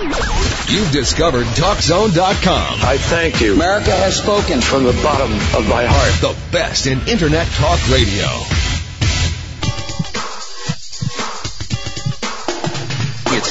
You've discovered TalkZone.com. I thank you. America has spoken from the bottom of my heart. The best in Internet talk radio.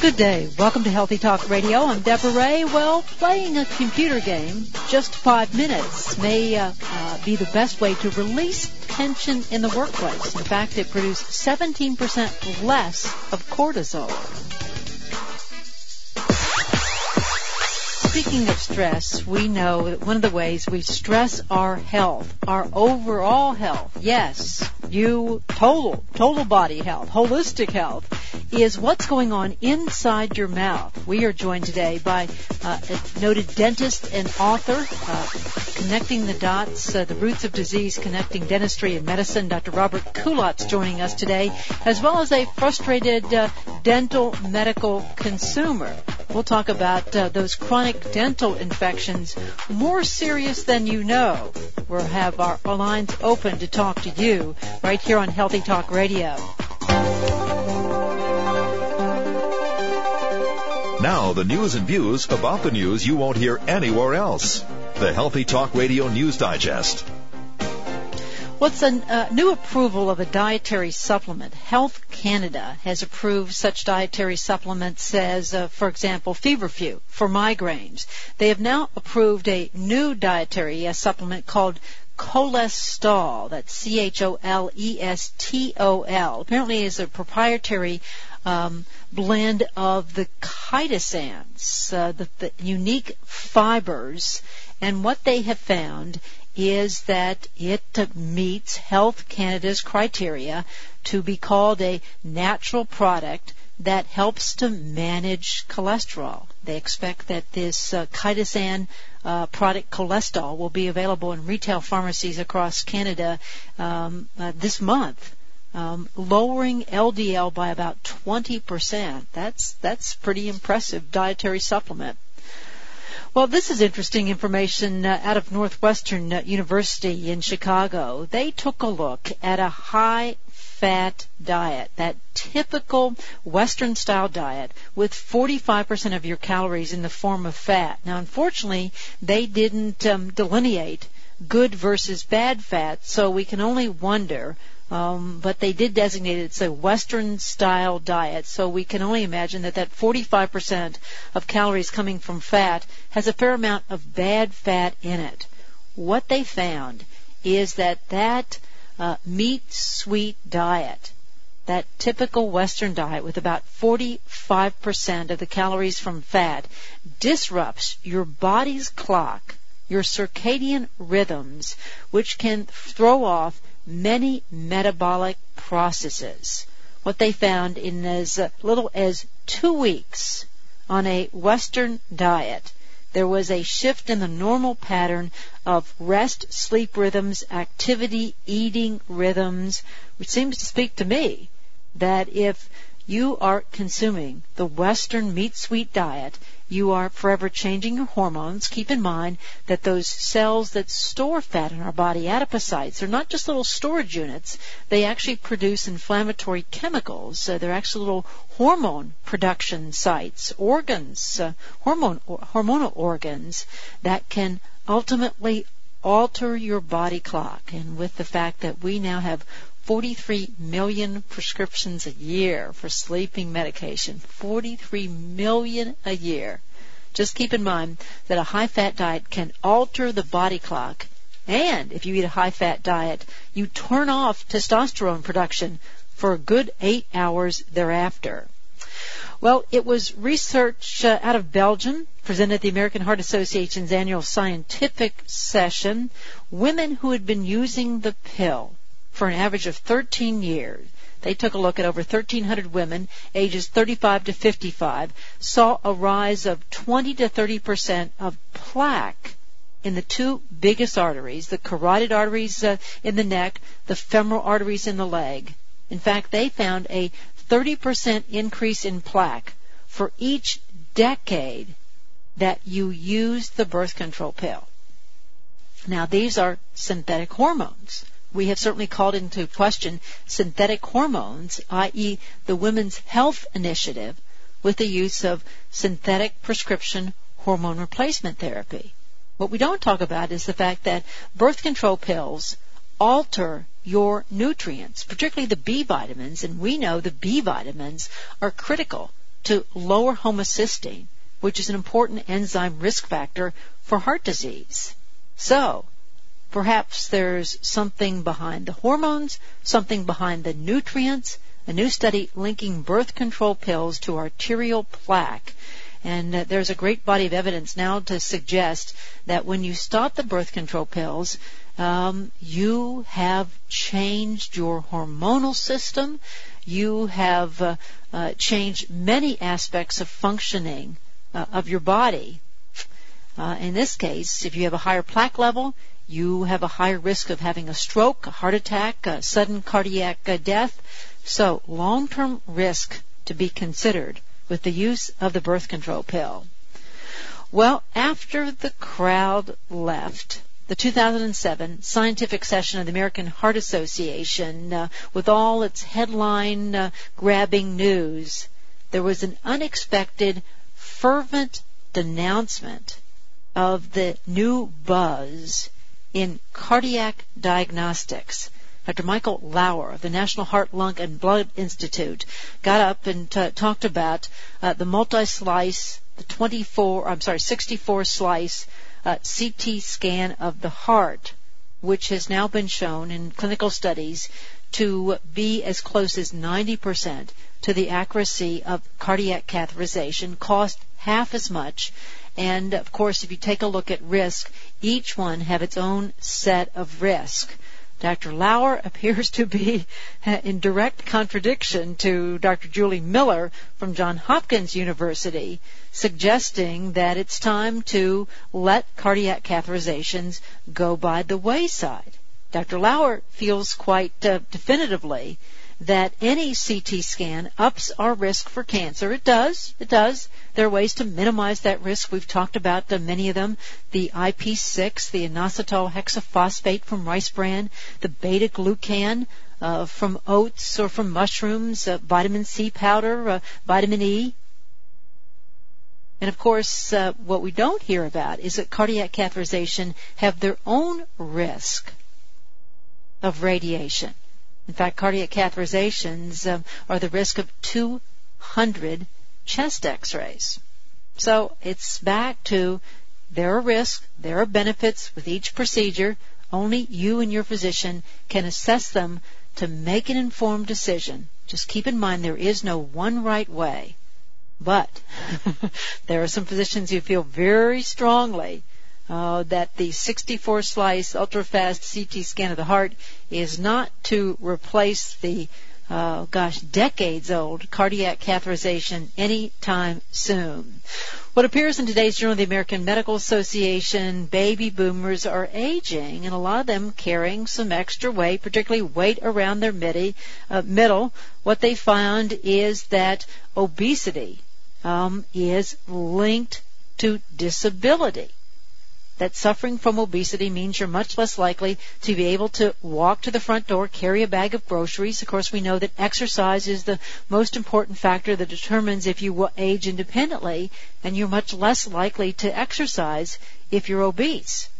Good day. Welcome to Healthy Talk Radio. I'm Deborah Ray. Well, playing a computer game just five minutes may uh, uh, be the best way to release tension in the workplace. In fact, it produced 17% less of cortisol. Speaking of stress, we know that one of the ways we stress our health, our overall health, yes, you total, total body health, holistic health, is what's going on inside your mouth. We are joined today by uh, a noted dentist and author, uh, Connecting the Dots, uh, The Roots of Disease, Connecting Dentistry and Medicine. Dr. Robert Kulacz joining us today, as well as a frustrated uh, dental medical consumer. We'll talk about uh, those chronic dental infections, more serious than you know. We'll have our, lines open to talk to you right here on Healthy Talk Radio. Now, the news and views about the news you won't hear anywhere else. The Healthy Talk Radio News Digest. What's a uh, new approval of a dietary supplement? Health Canada has approved such dietary supplements as, uh, for example, Feverfew for migraines. They have now approved a new dietary uh, supplement called Cholestol. That's C-H-O-L-E-S-T-O-L. Apparently, is a proprietary um, blend of the chitosans, uh, the, the unique fibers, and what they have found is that it meets Health Canada's criteria to be called a natural product that helps to manage cholesterol. They expect that this uh, chitosan uh, product Cholestol will be available in retail pharmacies across Canada um, uh, this month. Um, lowering LDL by about 20%. That's that's pretty impressive dietary supplement. Well, this is interesting information uh, out of Northwestern uh, University in Chicago. They took a look at a high fat diet, that typical Western style diet with 45% of your calories in the form of fat. Now, unfortunately, they didn't um, delineate good versus bad fat, so we can only wonder um, but they did designate it as a Western style diet, so we can only imagine that that 45% of calories coming from fat has a fair amount of bad fat in it. What they found is that that uh, meat sweet diet, that typical Western diet with about 45% of the calories from fat, disrupts your body's clock, your circadian rhythms, which can throw off many metabolic processes. What they found in as little as two weeks on a Western diet, there was a shift in the normal pattern of rest, sleep rhythms, activity, eating rhythms, which seems to speak to me that if you are consuming the Western meat sweet diet, you are forever changing your hormones. Keep in mind that those cells that store fat in our body, adipocytes, are not just little storage units. They actually produce inflammatory chemicals. Uh, they're actually little hormone production sites, organs, uh, hormone, or, hormonal organs that can ultimately alter your body clock. And with the fact that we now have 43 million prescriptions a year for sleeping medication. 43 million a year. Just keep in mind that a high fat diet can alter the body clock. And if you eat a high fat diet, you turn off testosterone production for a good eight hours thereafter. Well, it was research uh, out of Belgium presented at the American Heart Association's annual scientific session. Women who had been using the pill for an average of 13 years. They took a look at over 1,300 women ages 35 to 55, saw a rise of 20 to 30 percent of plaque in the two biggest arteries, the carotid arteries uh, in the neck, the femoral arteries in the leg. In fact, they found a 30% increase in plaque for each decade that you used the birth control pill. Now, these are synthetic hormones. We have certainly called into question synthetic hormones, i.e., the Women's Health Initiative, with the use of synthetic prescription hormone replacement therapy. What we don't talk about is the fact that birth control pills alter your nutrients, particularly the B vitamins, and we know the B vitamins are critical to lower homocysteine, which is an important enzyme risk factor for heart disease. So, perhaps there's something behind the hormones, something behind the nutrients, a new study linking birth control pills to arterial plaque. And uh, there's a great body of evidence now to suggest that when you stop the birth control pills, um, you have changed your hormonal system. You have uh, uh, changed many aspects of functioning uh, of your body. Uh, in this case, if you have a higher plaque level, you have a higher risk of having a stroke, a heart attack, a sudden cardiac uh, death. So, long-term risk to be considered with the use of the birth control pill. Well, after the crowd left, the 2007 scientific session of the American Heart Association, uh, with all its headline uh, grabbing news, there was an unexpected, fervent denouncement of the new buzz in cardiac diagnostics. Dr. Michael Lauer of the National Heart, Lung, and Blood Institute got up and t- talked about uh, the multi-slice, the 24, I'm sorry, 64 slice uh, CT scan of the heart, which has now been shown in clinical studies to be as close as 90% to the accuracy of cardiac catheterization, cost half as much, and of course, if you take a look at risk, each one have its own set of risk. Dr. Lauer appears to be in direct contradiction to Dr. Julie Miller from Johns Hopkins University, suggesting that it's time to let cardiac catheterizations go by the wayside. Dr. Lauer feels quite uh, definitively that any CT scan ups our risk for cancer. It does. It does. There are ways to minimize that risk. We've talked about uh, many of them. The IP6, the inositol hexaphosphate from rice bran, the beta glucan uh, from oats or from mushrooms, uh, vitamin C powder, uh, vitamin E. And of course, uh, what we don't hear about is that cardiac catheterization have their own risk of radiation. In fact, cardiac catheterizations um, are the risk of 200 chest x-rays. So it's back to there are risks, there are benefits with each procedure. Only you and your physician can assess them to make an informed decision. Just keep in mind there is no one right way. But there are some physicians who feel very strongly uh, that the 64 slice ultra fast CT scan of the heart is not to replace the uh, gosh, decades old cardiac catheterization anytime soon. What appears in today's Journal of the American Medical Association, baby boomers are aging, and a lot of them carrying some extra weight, particularly weight around their midi, uh, middle. What they found is that obesity um, is linked to disability that suffering from obesity means you're much less likely to be able to walk to the front door, carry a bag of groceries. Of course, we know that exercise is the most important factor that determines if you will age independently, and you're much less likely to exercise if you're obese.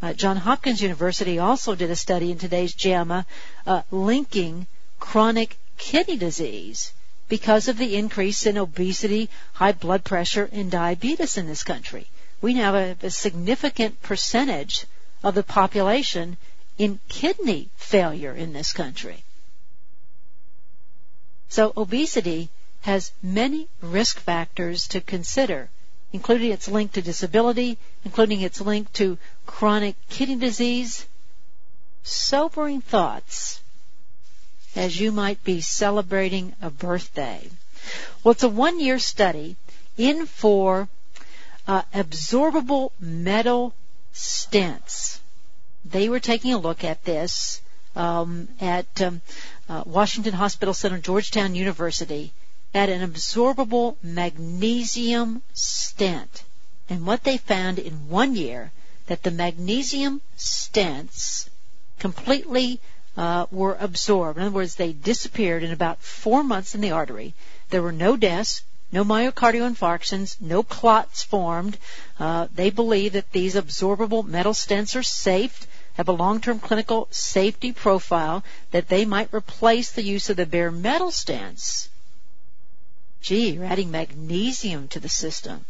Uh, Johns Hopkins University also did a study in today's JAMA uh, linking chronic kidney disease because of the increase in obesity, high blood pressure, and diabetes in this country we now have a significant percentage of the population in kidney failure in this country. So obesity has many risk factors to consider, including its link to disability, including its link to chronic kidney disease. Sobering thoughts as you might be celebrating a birthday. Well, it's a one year study in for uh, absorbable metal stents. They were taking a look at this um, at um, uh, Washington Hospital Center, Georgetown University, at an absorbable magnesium stent. And what they found in one year that the magnesium stents completely uh, were absorbed. In other words, they disappeared in about four months in the artery. There were no deaths, no myocardial infarctions, no clots formed. Uh, they believe that these absorbable metal stents are safe, have a long-term clinical safety profile, that they might replace the use of the bare metal stents. Gee, you're adding magnesium to the system.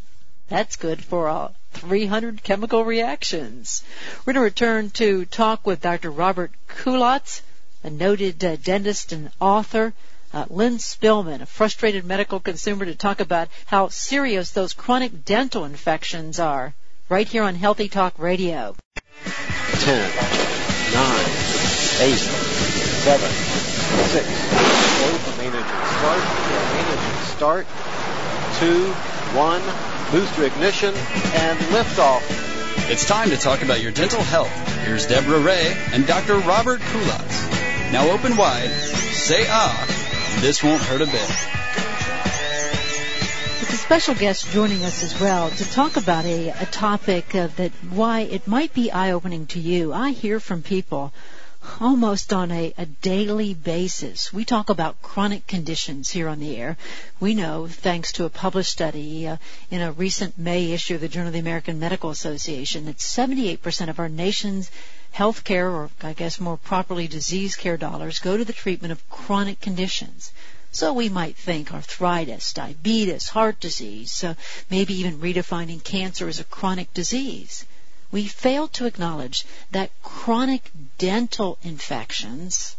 That's good for uh, 300 chemical reactions. We're going to return to talk with Dr. Robert Kulacz, a noted uh, dentist and author. Uh, Lynn Spillman, a frustrated medical consumer, to talk about how serious those chronic dental infections are. Right here on Healthy Talk Radio. 10, 9, 8, 7, 6, slow for main engine start, main engine start, 2, 1, booster ignition, and liftoff. It's time to talk about your dental health. Here's Deborah Ray and Dr. Robert Kulacz. Now open wide, say ah, this won't hurt a bit. It's a special guest joining us as well to talk about a, a topic uh, that why it might be eye-opening to you. I hear from people almost on a, a, daily basis. We talk about chronic conditions here on the air. We know, thanks to a published study uh, in a recent May issue of the Journal of the American Medical Association, that 78% of our nation's health care, or I guess more properly disease care dollars, go to the treatment of chronic conditions. So we might think arthritis, diabetes, heart disease, uh, maybe even redefining cancer as a chronic disease. We fail to acknowledge that chronic dental infections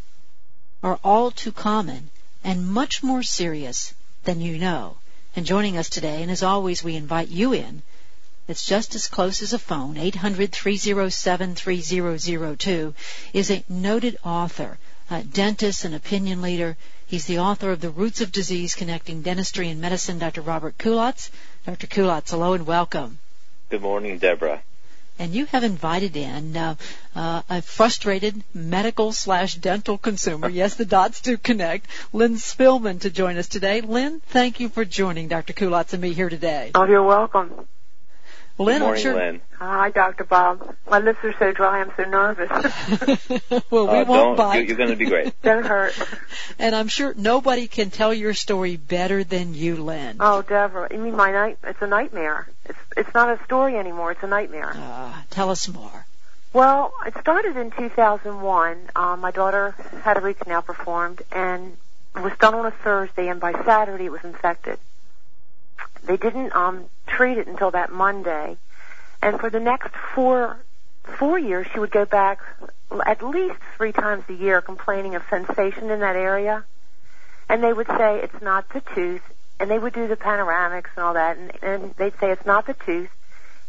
are all too common and much more serious than you know. And joining us today, and as always, we invite you in, it's just as close as a phone, 800-307-3002, is a noted author, a dentist and opinion leader. He's the author of The Roots of Disease Connecting Dentistry and Medicine, Dr. Robert Kulacz. Dr. Kulacz, hello and welcome. Good morning, Deborah. And you have invited in uh, uh, a frustrated medical slash dental consumer. yes, the dots do connect. Lynn Spillman to join us today. Lynn, thank you for joining Dr. Kulacz and me here today. Oh, you're welcome. Lynn, Good morning, I'm. Lynn. Hi, Dr. Bob. My lips are so dry, I'm so nervous. well, we Uh, won't don't. bite. You're going to be great. Don't hurt. And I'm sure nobody can tell your story better than you, Lynn. Oh, Deborah, you mean my night? It's a nightmare. It's it's not a story anymore. It's a nightmare. Uh, tell us more. Well, it started in 2001. Um, my daughter had a root canal performed, and was done on a Thursday, and by Saturday it was infected. They didn't um, treat it until that Monday, and for the next four four years, she would go back at least three times a year, complaining of sensation in that area, and they would say it's not the tooth, and they would do the panoramics and all that, and, and they'd say it's not the tooth,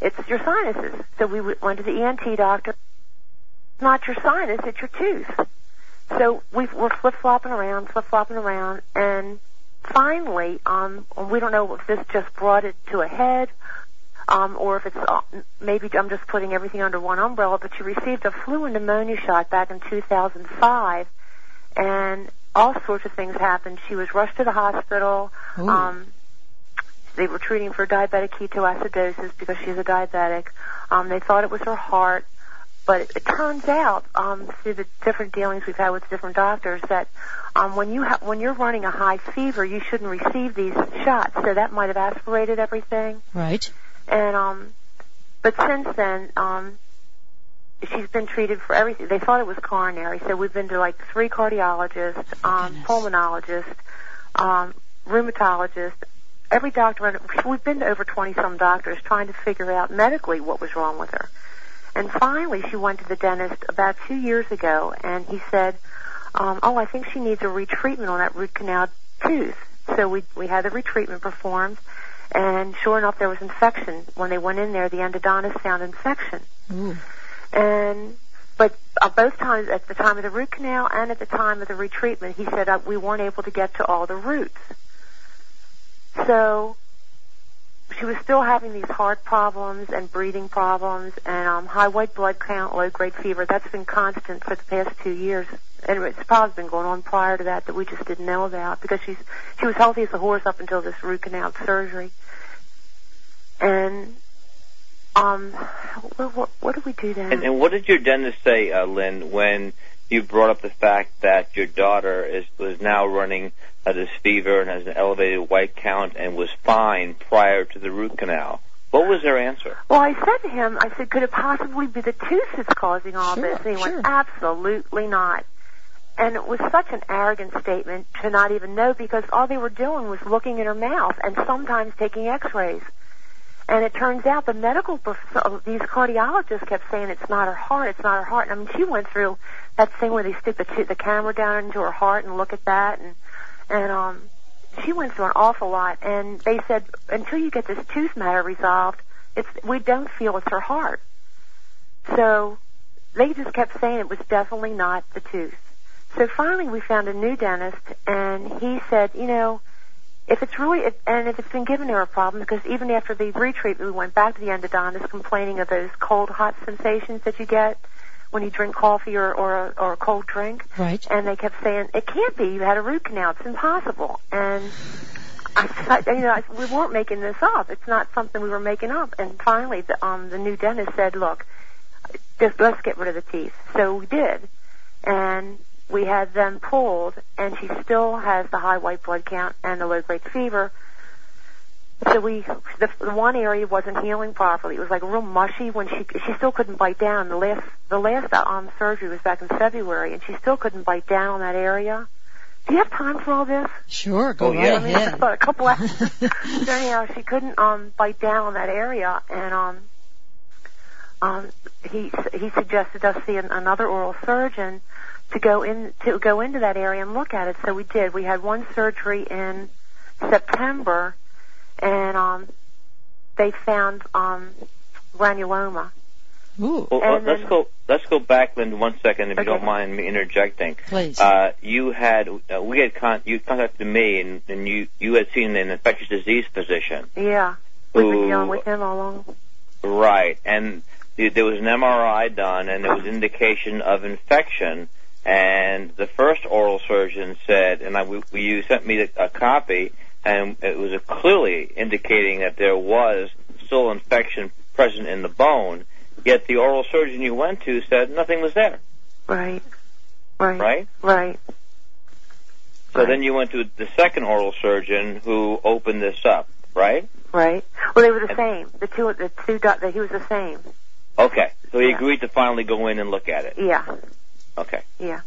it's your sinuses. So we went to the ENT doctor. It's not your sinus, it's your tooth. So we we're flip flopping around, flip flopping around, and finally, um, we don't know if this just brought it to a head, um, or if it's uh, maybe I'm just putting everything under one umbrella. But she received a flu and pneumonia shot back in 2005, and all sorts of things happened. She was rushed to the hospital. Ooh. Um, they were treating for diabetic ketoacidosis because she's a diabetic. Um, they thought it was her heart, but it, it turns out um, through the different dealings we've had with different doctors that um, when you ha- when you're running a high fever, you shouldn't receive these shots. So that might have aspirated everything. Right? And um, but since then, um, she's been treated for everything. They thought it was coronary, so we've been to like three cardiologists, um, goodness. pulmonologists, um, rheumatologists. Every doctor, we've been to over 20 some doctors trying to figure out medically what was wrong with her. And finally, she went to the dentist about two years ago, and he said, um, "Oh, I think she needs a retreatment on that root canal tooth." So we we had the retreatment performed, and sure enough, there was infection. When they went in there, the endodontist found infection, Ooh. and but uh, both times, at the time of the root canal and at the time of the retreatment, he said uh, we weren't able to get to all the roots. So she was still having these heart problems and breathing problems and um, high white blood count, low grade fever. That's been constant for the past two years, and it's probably been going on prior to that that we just didn't know about because she's she was healthy as a horse up until this root canal surgery. And um, what, what, what did we do then? And, and what did your dentist say, uh, Lynn, when you brought up the fact that your daughter is was now running uh, this fever and has an elevated white count and was fine prior to the root canal? What was their answer? Well, I said to him, I said, could it possibly be the tooth that's causing all Sure, this? And he sure. went, absolutely not. And it was such an arrogant statement to not even know because all they were doing was looking in her mouth and sometimes taking x-rays. And it turns out the medical, prof- uh, these cardiologists kept saying it's not her heart, it's not her heart. And I mean, she went through that thing where they stick the, t- the camera down into her heart and look at that and, and, um, she went through an awful lot and they said until you get this tooth matter resolved, it's, we don't feel it's her heart. So they just kept saying it was definitely not the tooth. So finally we found a new dentist and he said, you know, if it's really, if, and if it's been giving her a problem, because even after the retreatment we went back to the endodontist complaining of those cold hot sensations that you get when you drink coffee or, or, a, or a cold drink. Right. And they kept saying, it can't be, you had a root canal, it's impossible. And I, thought, you know, I, we weren't making this up. It's not something we were making up. And finally, the, um, the new dentist said, look, just let's get rid of the teeth. So we did. And we had them pulled, and she still has the high white blood count and the low grade fever. So we, the, the one area wasn't healing properly. It was like real mushy when she, she still couldn't bite down. The last, the last um, surgery was back in February, and she still couldn't bite down on that area. Do you have time for all this? Sure, go Oh, right yeah. I mean, ahead. it's about a couple hours. so anyhow, she couldn't um bite down on that area, and um, um, he he suggested us see an, another oral surgeon to go in to go into that area and look at it. So we did. We had one surgery in September, and um, they found um granuloma. Ooh, Well, uh, And let's then- go. Let's go back, Lynn, one second, if you don't mind me interjecting. please. Uh, you had uh, we had con- you contacted me, and, and you you had seen an infectious disease physician, Yeah, we've been dealing with him all along. right? And th- there was an MRI done, and there was indication of infection. And the first oral surgeon said, and I, we, we, you sent me a, a copy, and it was clearly indicating that there was still infection present in the bone. Yet the oral surgeon you went to said nothing was there, Right, right, right? right. So Right. then you went to the second oral surgeon who opened this up, right? Right. Well, they were the same. The two, the two, doc- the, he was the same. Okay. So he Yeah. agreed to finally go in and look at it. Yeah, Okay. yeah.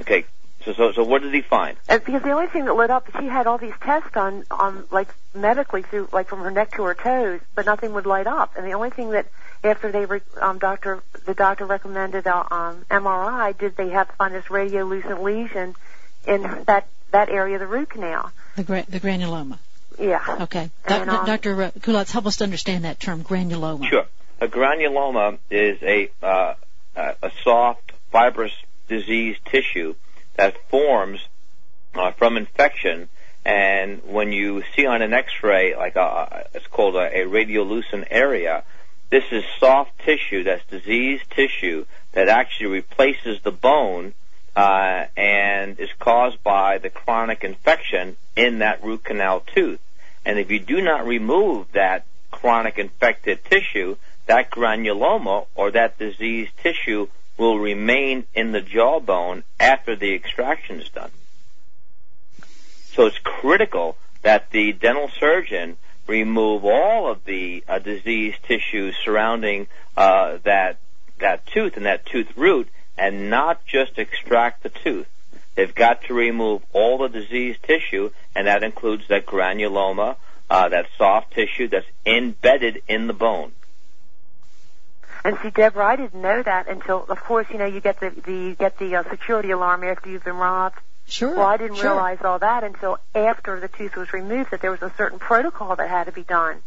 Okay. So so so what did he find? And because the only thing that lit up, she had all these tests done, um, like medically through, like from her neck to her toes, but nothing would light up. And the only thing that, after they, re- um, doctor, the doctor recommended a um, MRI, did they have to find this radiolucent lesion in that that area of the root canal. the, gra- the granuloma. Yeah. Okay. And, um, Dr. uh, Kulacz, help us to understand that term, granuloma. Sure. A granuloma is a uh, a a soft fibrous disease tissue that forms uh, from infection. And when you see on an X-ray, like a, it's called a, a radiolucent area, this is soft tissue that's diseased tissue that actually replaces the bone uh, and is caused by the chronic infection in that root canal tooth. And if you do not remove that chronic infected tissue, that granuloma or that diseased tissue will remain in the jawbone after the extraction is done. So it's critical that the dental surgeon remove all of the uh, diseased tissue surrounding uh, that that tooth and that tooth root, and not just extract the tooth. They've got to remove all the diseased tissue, and that includes that granuloma, uh, that soft tissue that's embedded in the bone. And see, Deborah, I didn't know that until, of course, you know, you get the, the you get the uh, security alarm after you've been robbed. Sure. Well, I didn't sure. realize all that until after the tooth was removed that there was a certain protocol that had to be done.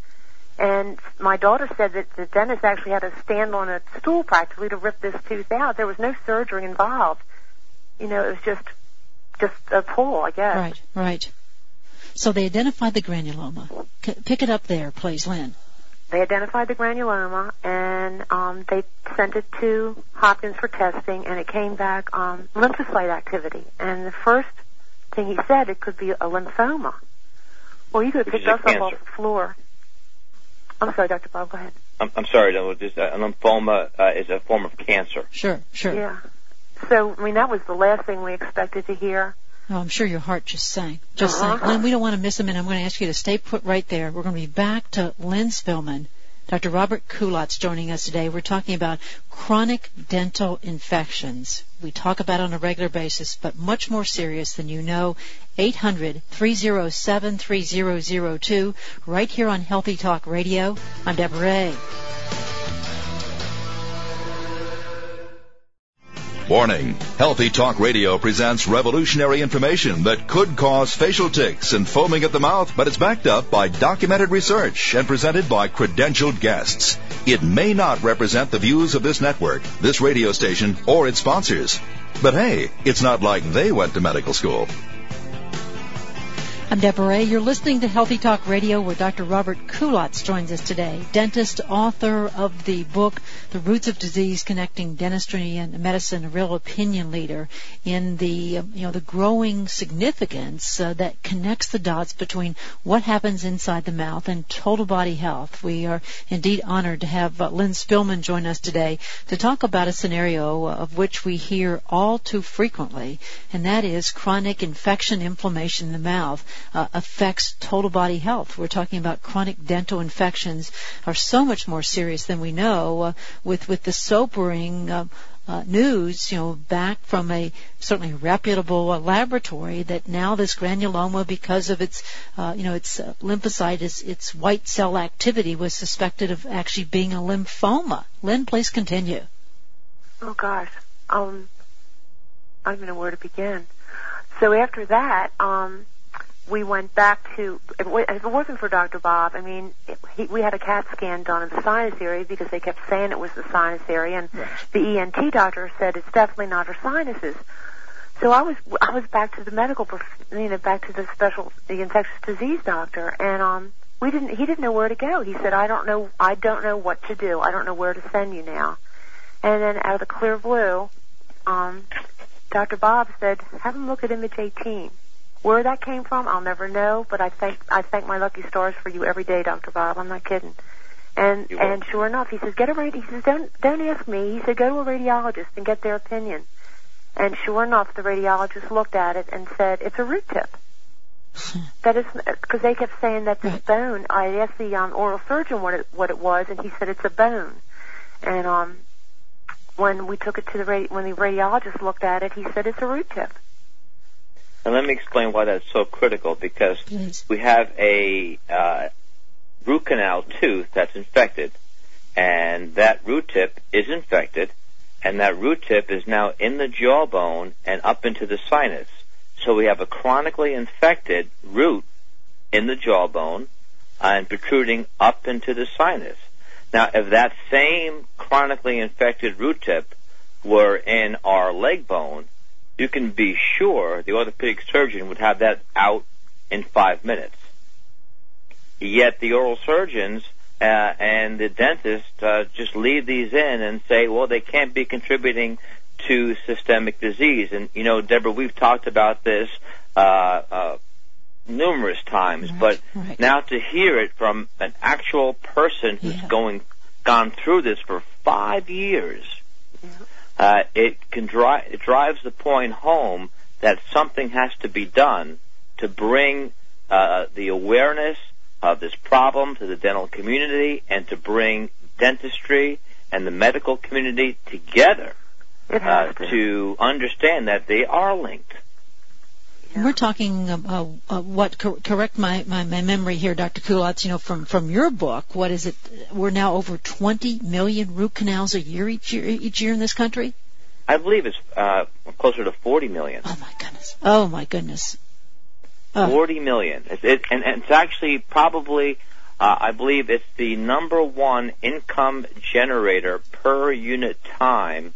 And my daughter said that the dentist actually had to stand on a stool practically to rip this tooth out. There was no surgery involved. You know, it was just just a pull, I guess. Right, right. So they identified the granuloma. C- pick it up there, please, Lynn. They identified the granuloma and um, they sent it to Hopkins for testing, and it came back um, lymphocyte activity. And the first thing he said, it could be a lymphoma. Well, you could have Which picked us up off the floor. I'm sorry, Dr. Bob, go ahead. I'm, I'm sorry, no, just uh, lymphoma uh, is a form of cancer. Sure, sure. Yeah. So, I mean, that was the last thing we expected to hear. Oh, I'm sure your heart just sank. Just Uh-huh. sank. Lynn, we don't want to miss a minute. I'm going to ask you to stay put right there. We're going to be back to Lynn Spillman. Dr. Robert Kulacz joining us today. We're talking about chronic dental infections. We talk about it on a regular basis, but much more serious than you know. 800-307-3002, right here on Healthy Talk Radio. I'm Deborah Ray. Warning. Healthy Talk Radio presents revolutionary information that could cause facial tics and foaming at the mouth, but it's backed up by documented research and presented by credentialed guests. It may not represent the views of this network, this radio station, or its sponsors. But hey, it's not like they went to medical school. I'm Deborah. You're listening to Healthy Talk Radio where Dr. Robert Kulacz joins us today, dentist, author of the book, The Roots of Disease Connecting Dentistry and Medicine, a real opinion leader in the, um, you know, the growing significance uh, that connects the dots between what happens inside the mouth and total body health. We are indeed honored to have uh, Lynn Spillman join us today to talk about a scenario of which we hear all too frequently, and that is chronic infection, inflammation in the mouth uh, affects total body health. We're talking about chronic dental infections are so much more serious than we know. Uh, with with the sobering uh, uh, news, you know, back from a certainly reputable uh, laboratory that now this granuloma, because of its, uh, you know, its uh, lymphocyte, its, its white cell activity, was suspected of actually being a lymphoma. Lynn, please continue. Oh gosh, um, I don't even know where to begin. So after that, um, we went back to. If it wa- if it wasn't for Dr. Bob, I mean, it, he, we had a CAT scan done in the sinus area because they kept saying it was the sinus area, and the ENT doctor said it's definitely not her sinuses. So I was I was back to the medical, you know, back to the special the infectious disease doctor, and um, we didn't. He didn't know where to go. He said, I don't know. I don't know what to do. I don't know where to send you now. And then out of the clear blue, um, Dr. Bob said, have him look at image 18. Where that came from, I'll never know, but I thank I thank my lucky stars for you every day, Dr. Bob. I'm not kidding. And and sure enough, he says, get a radi- he says, don't don't ask me. He said, go to a radiologist and get their opinion. And sure enough, the radiologist looked at it and said, it's a root tip. that is because they kept saying that this Right. bone. I asked the um, oral surgeon what it what it was, and he said it's a bone. And um, when we took it to the radi- when the radiologist looked at it, he said it's a root tip. And let me explain why that's so critical because Please. we have a uh, root canal tooth that's infected, and that root tip is infected, and that root tip is now in the jawbone and up into the sinus. So we have a chronically infected root in the jawbone and protruding up into the sinus. Now, if that same chronically infected root tip were in our leg bone, you can be sure the orthopedic surgeon would have that out in five minutes. Yet the oral surgeons uh, and the dentist uh, just leave these in and say, well, they can't be contributing to systemic disease. And you know, Deborah, we've talked about this uh, uh, numerous times, Right, but right. now to hear it from an actual person who's Yeah. going gone through this for five years, uh, it can drive it drives the point home that something has to be done to bring uh, the awareness of this problem to the dental community and to bring dentistry and the medical community together uh, to understand that they are linked. We're talking uh, uh, uh, what? Cor- correct my, my my memory here, Dr. Kulacz. You know, from from your book, what is it? We're now over 20 million root canals a year each year each year in this country. I believe it's uh, closer to 40 million. Oh my goodness. Oh my goodness. Oh. 40 million. It, it, and, and it's actually probably, uh, I believe it's the number one income generator per unit time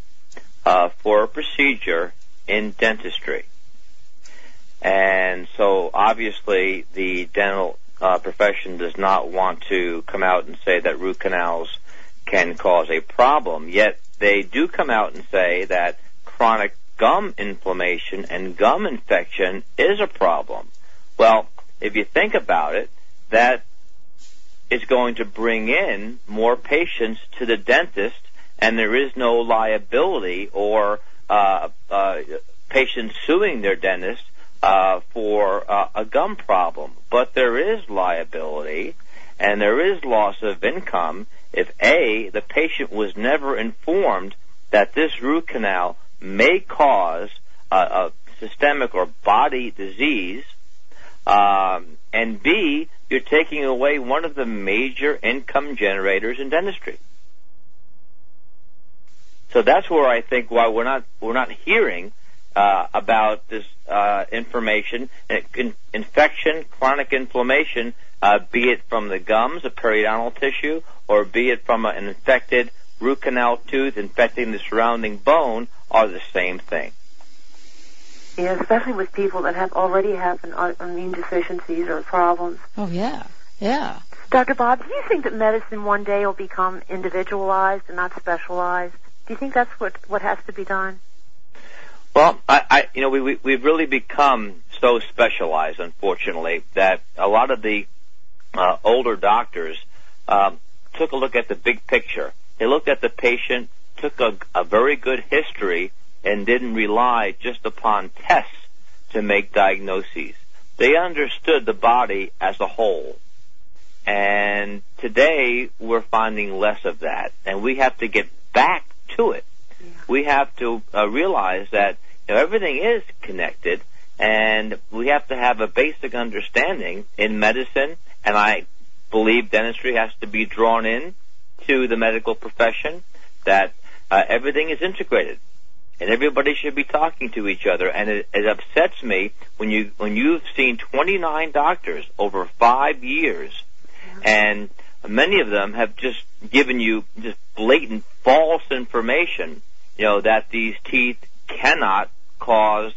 uh, for a procedure in dentistry. And so obviously the dental uh, profession does not want to come out and say that root canals can cause a problem. Yet they do come out and say that chronic gum inflammation and gum infection is a problem. Well, if you think about it, that is going to bring in more patients to the dentist, and there is no liability or uh, uh, patients suing their dentist uh, for uh, a gum problem. But there is liability, and there is loss of income if A, the patient was never informed that this root canal may cause a, systemic or body disease, um, and B, you're taking away one of the major income generators in dentistry. So that's where I think why we're not we're not hearing uh, about this uh, information, in, infection, chronic inflammation, uh, be it from the gums, the periodontal tissue, or be it from an infected root canal tooth infecting the surrounding bone, are the same thing. Yeah, especially with people that have already have an uh, immune deficiencies or problems. Oh yeah, yeah. Dr. Bob, do you think that medicine one day will become individualized and not specialized? Do you think that's what what has to be done? Well, I, I you know, we, we we've really become so specialized, unfortunately, that a lot of the uh, older doctors um, took a look at the big picture. They looked at the patient, took a, a very good history, and didn't rely just upon tests to make diagnoses. They understood the body as a whole. And today we're finding less of that. And we have to get back to it. Yeah. We have to uh, realize that you know, everything is connected and we have to have a basic understanding in medicine and I believe dentistry has to be drawn in to the medical profession that uh, everything is integrated and everybody should be talking to each other. And it, it upsets me when you when you've seen 29 doctors over five years, and many of them have just given you just blatant false information. You know that these teeth cannot cause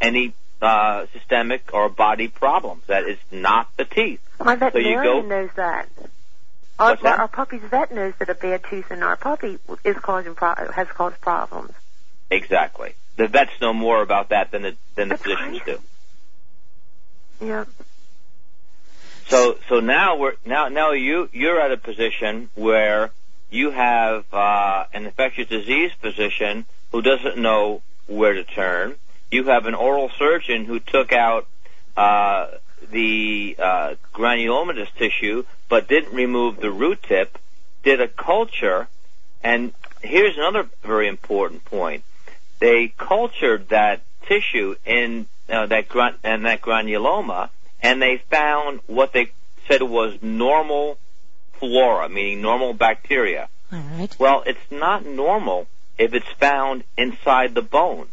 any uh, systemic or body problems. That is not the teeth. My veterinarian so you go, knows that. Our, What's that? our puppy's vet knows that a bad tooth in our puppy is causing pro- has caused problems. Exactly. The vets know more about that than the than the That's physicians crazy. do. Yeah. So so now we're now now you you're at a position where you have uh, an infectious disease physician who doesn't know where to turn. You have an oral surgeon who took out uh, the uh, granulomatous tissue but didn't remove the root tip. Did a culture, and here's another very important point. They cultured that tissue in uh, that gran- and that granuloma, and they found what they said was normal flora, meaning normal bacteria. All right. Well, it's not normal if it's found inside the bone,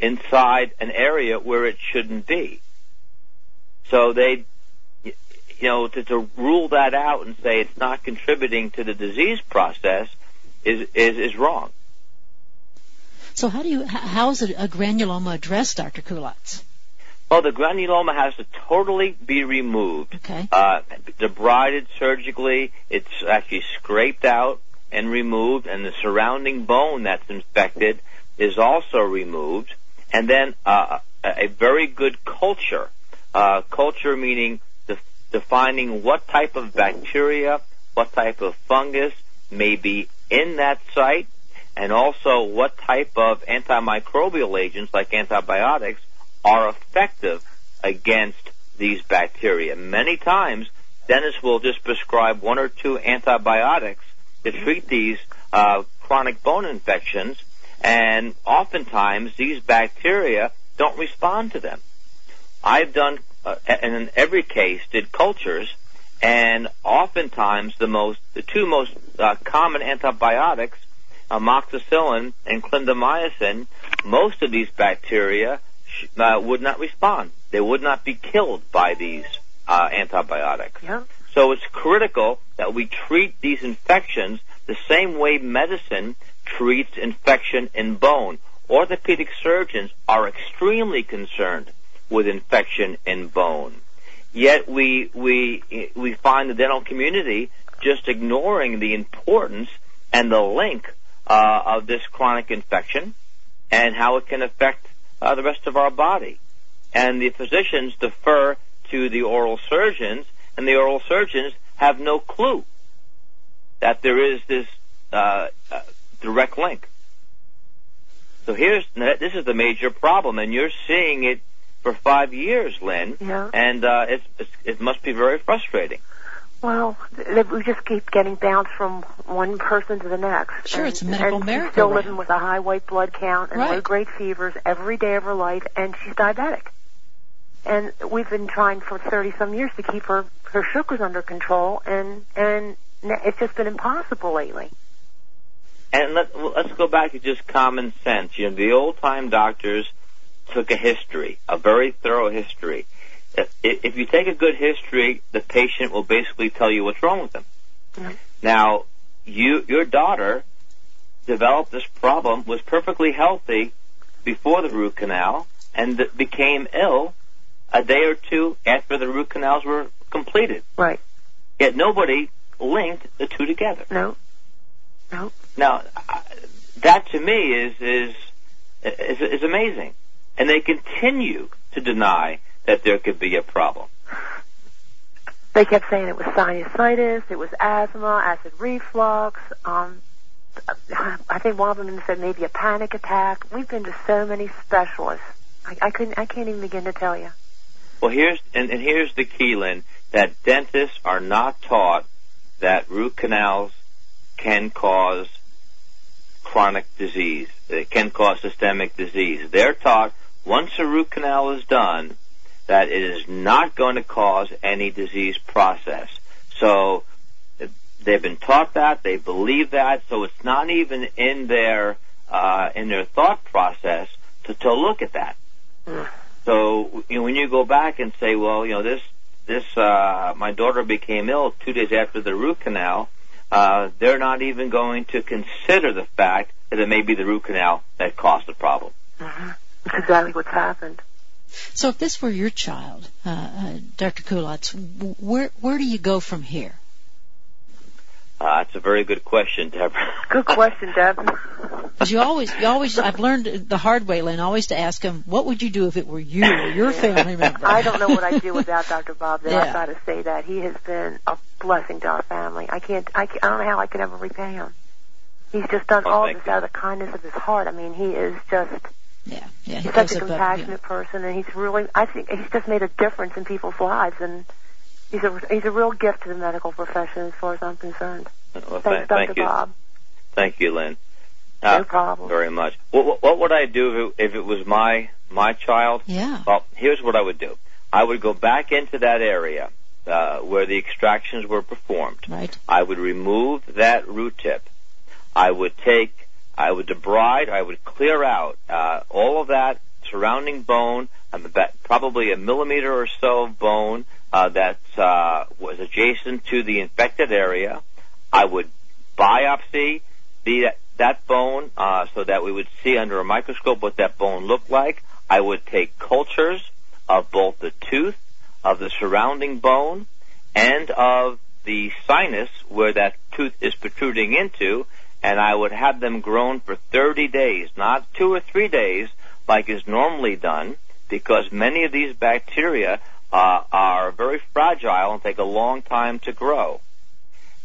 inside an area where it shouldn't be. So they, you know, to, to rule that out and say it's not contributing to the disease process is is, is wrong. So how do you how is a, a granuloma addressed, Dr. Kulacz? Well, the granuloma has to totally be removed. Okay. Uh, debrided surgically. It's actually scraped out and removed, and the surrounding bone that's infected is also removed. And then uh, a a very good culture. Uh, culture meaning def- defining what type of bacteria, what type of fungus may be in that site, and also what type of antimicrobial agents like antibiotics are effective against these bacteria. Many times, dentists will just prescribe one or two antibiotics to treat these uh, chronic bone infections, and oftentimes these bacteria don't respond to them. I've done, uh, and in every case, did cultures, and oftentimes the most, the two most uh, common antibiotics, amoxicillin and clindamycin, most of these bacteria uh, would not respond. They would not be killed by these uh, antibiotics. So it's critical that we treat these infections the same way medicine treats infection in bone. Orthopedic surgeons are extremely concerned with infection in bone. Yet we we we find the dental community just ignoring the importance and the link uh, of this chronic infection and how it can affect uh, the rest of our body. And the physicians defer to the oral surgeons, and the oral surgeons have no clue that there is this uh, uh, direct link. So here's this is the major problem, and you're seeing it for five years, Lynn. Yeah. And uh, it's, it's, it must be very frustrating. Well, we just keep getting bounced from one person to the next. Sure, and, it's a medical and miracle. She's still right? living with a high white blood count and Right. low grade fevers every day of her life, and she's diabetic. And we've been trying for 30 some years to keep her her sugars under control, and and it's just been impossible lately. And let, let's go back to just common sense. You know, the old time doctors took a history, a very thorough history. If, if you take a good history, the patient will basically tell you what's wrong with them. Mhm. Now, you, your daughter developed this problem, was perfectly healthy before the root canal, and became ill a day or two after the root canals were completed. Right. Yet nobody linked the two together. No. No. Now, that to me is is is, is amazing, and they continue to deny that there could be a problem. They kept saying it was sinusitis, it was asthma, acid reflux. Um, I think one of them said maybe a panic attack. We've been to so many specialists. I, I couldn't. I can't even begin to tell you. Well, here's and, and here's the key, Lynn, that dentists are not taught that root canals can cause chronic disease. It can cause systemic disease. They're taught once a root canal is done that it is not going to cause any disease process. So they've been taught that, they believe that, so it's not even in their uh, in their thought process to, to look at that. So you know, when you go back and say, well, you know, this this uh, my daughter became ill two days after the root canal, uh, they're not even going to consider the fact that it may be the root canal that caused the problem. Mm-hmm. That's exactly what's happened. So if this were your child, uh, uh, Dr. Kulacz, where where do you go from here? Uh, it's a very good question, Deborah. Good question, Deb. Because you always, you always, I've learned the hard way, Lynn, always to ask them, what would you do if it were you or your family member? I don't know what I'd do without Dr. Bob. There, Yeah. I've got to say that he has been a blessing to our family. I can't. I, can't- I don't know how I could ever repay him. He's just done Oh, all this you. out of the kindness of his heart. I mean, he is just Yeah, yeah, he's such a above and compassionate person, and he's really. I think he's just made a difference in people's lives, and he's a he's a real gift to the medical profession as far as I'm concerned. Well, Thanks, thank, Dr. thank you, Bob. thank you, Lynn. No Uh, problem. very much. What, what, what would I do if it, if it was my my child? Yeah. Well, here's what I would do. I would go back into that area uh, where the extractions were performed. Right. I would remove that root tip. I would take, I would debride, I would clear out uh, all of that surrounding bone, um, probably a millimeter or so of bone uh, that uh, was adjacent to the infected area. I would biopsy the that bone uh, so that we would see under a microscope what that bone looked like. I would take cultures of both the tooth, of the surrounding bone, and of the sinus where that tooth is protruding into, and I would have them grown for 30 days, not two or three days like is normally done, because many of these bacteria uh, are very fragile and take a long time to grow.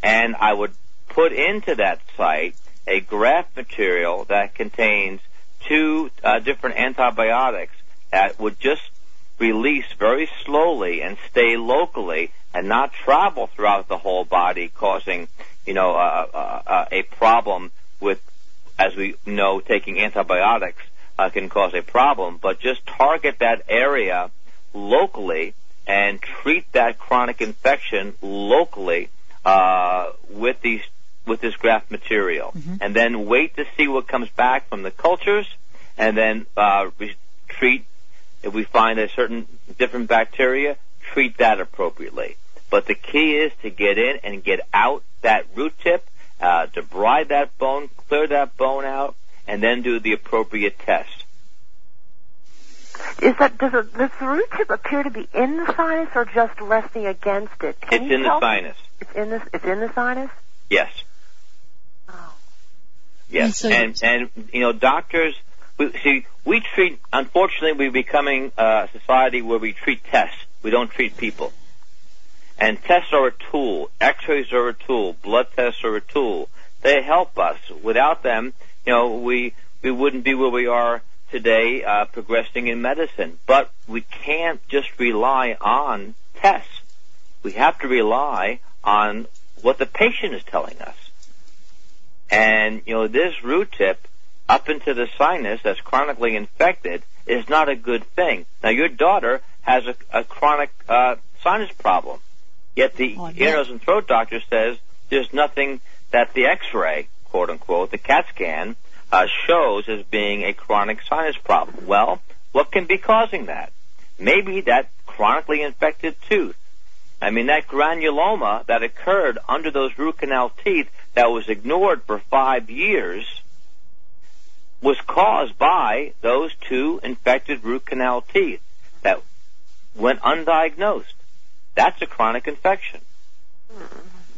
And I would put into that site a graft material that contains two uh, different antibiotics that would just release very slowly and stay locally and not travel throughout the whole body, causing, you know, uh, uh, uh, a problem with, as we know, taking antibiotics uh, can cause a problem. But just target that area locally and treat that chronic infection locally uh, with these with this graft material, and then wait to see what comes back from the cultures, and then uh, re- treat if we find a certain different bacteria, treat that appropriately. But the key is to get in and get out that root tip, uh, debride that bone, clear that bone out, and then do the appropriate test. Is that does, it, does the root tip appear to be in the sinus or just resting against it? Can it's in the sinus. It's in the it's in the sinus. Yes. Oh. Yes, And so- and and you know, doctors. We, see, we treat. Unfortunately, we're becoming a society where we treat tests. We don't treat people. And tests are a tool. X-rays are a tool. Blood tests are a tool. They help us. Without them, you know, we we wouldn't be where we are today, uh, progressing in medicine. But we can't just rely on tests. We have to rely on what the patient is telling us. And, you know, this root tip up into the sinus that's chronically infected is not a good thing. Now, your daughter has a, a chronic uh, sinus problem, yet the Oh, ear, nose, and throat doctor says there's nothing that the X-ray, quote unquote, the CAT scan, uh, shows as being a chronic sinus problem. Well, what can be causing that? Maybe that chronically infected tooth. I mean, that granuloma that occurred under those root canal teeth that was ignored for five years was caused by those two infected root canal teeth that went undiagnosed. That's a chronic infection.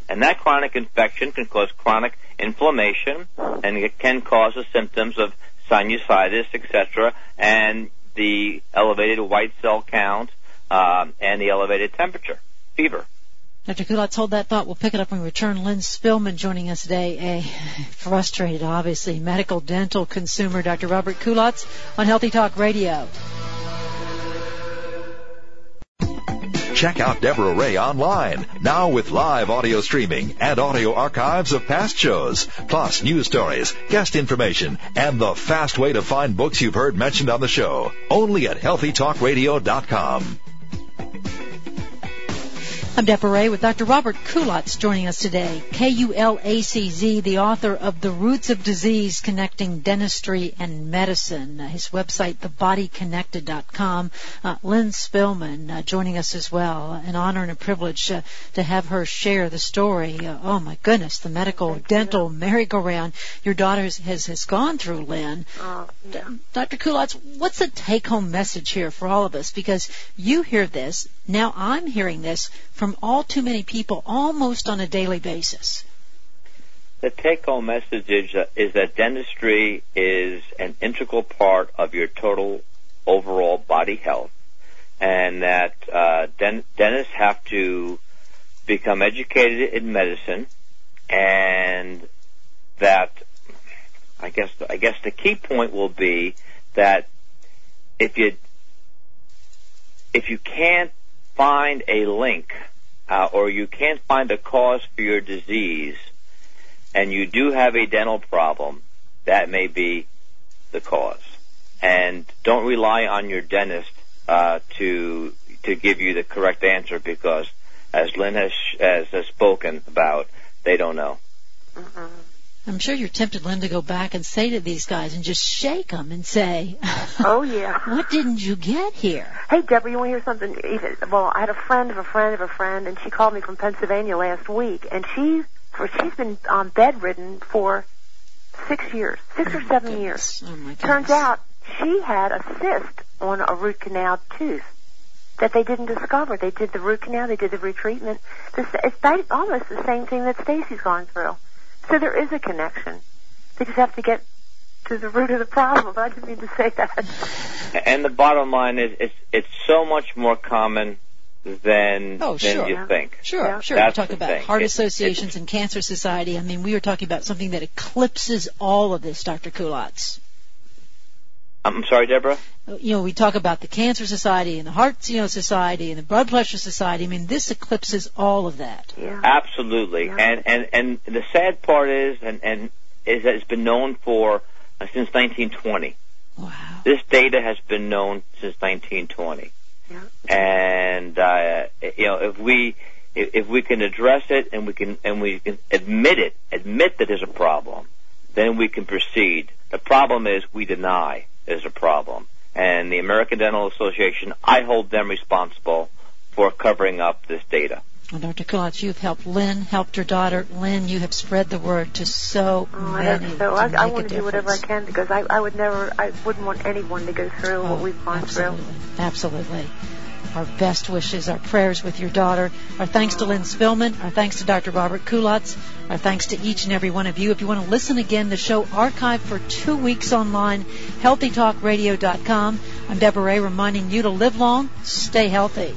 And that chronic infection can cause chronic inflammation and it can cause the symptoms of sinusitis, etc., and the elevated white cell count um, and the elevated temperature, fever. Dr. Kulacz, hold that thought. We'll pick it up when we return. Lynn Spillman joining us today, a frustrated, obviously, medical dental consumer. Dr. Robert Kulacz on Healthy Talk Radio. Check out Deborah Ray online, now with live audio streaming and audio archives of past shows, plus news stories, guest information, and the fast way to find books you've heard mentioned on the show. Only at healthytalkradio.com. I'm Deborah Ray with Dr. Robert Kulacz joining us today. K-U-L-A-C-Z, the author of The Roots of Disease Connecting Dentistry and Medicine. Uh, his website, thebodyconnected.com. Uh, Lynn Spillman uh, joining us as well. An honor and a privilege uh, to have her share the story. Uh, oh my goodness, the medical dental merry-go-round your daughter has, has, has gone through, Lynn. Yeah. Dr. Kulacz, what's the take-home message here for all of us? Because you hear this, now I'm hearing this from all too many people almost on a daily basis. The take-home message is, is that dentistry is an integral part of your total overall body health, and that uh, den- dentists have to become educated in medicine, and that I guess I guess the key point will be that if you if you can't find a link uh, or you can't find a cause for your disease and you do have a dental problem, that may be the cause. And don't rely on your dentist uh, to to give you the correct answer because, as Lynn has, has, spoken about, they don't know. Mm-mm. I'm sure you're tempted, Lynn, to go back and say to these guys and just shake them and say, Oh yeah. what didn't you get here? Hey Deborah, you want to hear something? Even well, I had a friend of a friend of a friend, and she called me from Pennsylvania last week, and she for she's been um, bedridden for six years, six or seven years. Oh my goodness. Turns out she had a cyst on a root canal tooth that they didn't discover. They did the root canal, they did the retreatment. This, it's almost the same thing that Stacy's gone through. So there is a connection. They just have to get to the root of the problem. I didn't mean to say that. And the bottom line is, it's it's so much more common than Oh, than sure. you think. Sure, Yeah. sure. That's we talk the about thing. heart It- associations and cancer society. I mean, we were talking about something that eclipses all of this, Dr. Kulacz. I'm sorry, Deborah. You know, we talk about the Cancer Society and the Heart, you know, Society and the Blood Pressure Society. I mean, this eclipses all of that. Yeah. Absolutely. Yeah. And and and the sad part is, and and is that it's been known for uh, since 1920. Wow. This data has been known since 1920. Yeah. And uh, you know, if we if if we can address it and we can and we can admit it, admit that there's a problem, then we can proceed. The problem is we deny there's a problem. And the American Dental Association, I hold them responsible for covering up this data. Well, Dr. Kulacz, you've helped Lynn, helped her daughter. Lynn, you have spread the word to so Oh, many. that's so to I, I want a to do whatever I can because I, I would never, I wouldn't want anyone to go through what Oh, we've gone absolutely. through. Absolutely. Our best wishes, our prayers with your daughter. Our thanks to Lynn Spillman. Our thanks to Dr. Robert Kulacz. Our thanks to each and every one of you. If you want to listen again, the show archived for two weeks online, healthytalkradio.com. I'm Deborah Ray reminding you to live long, stay healthy.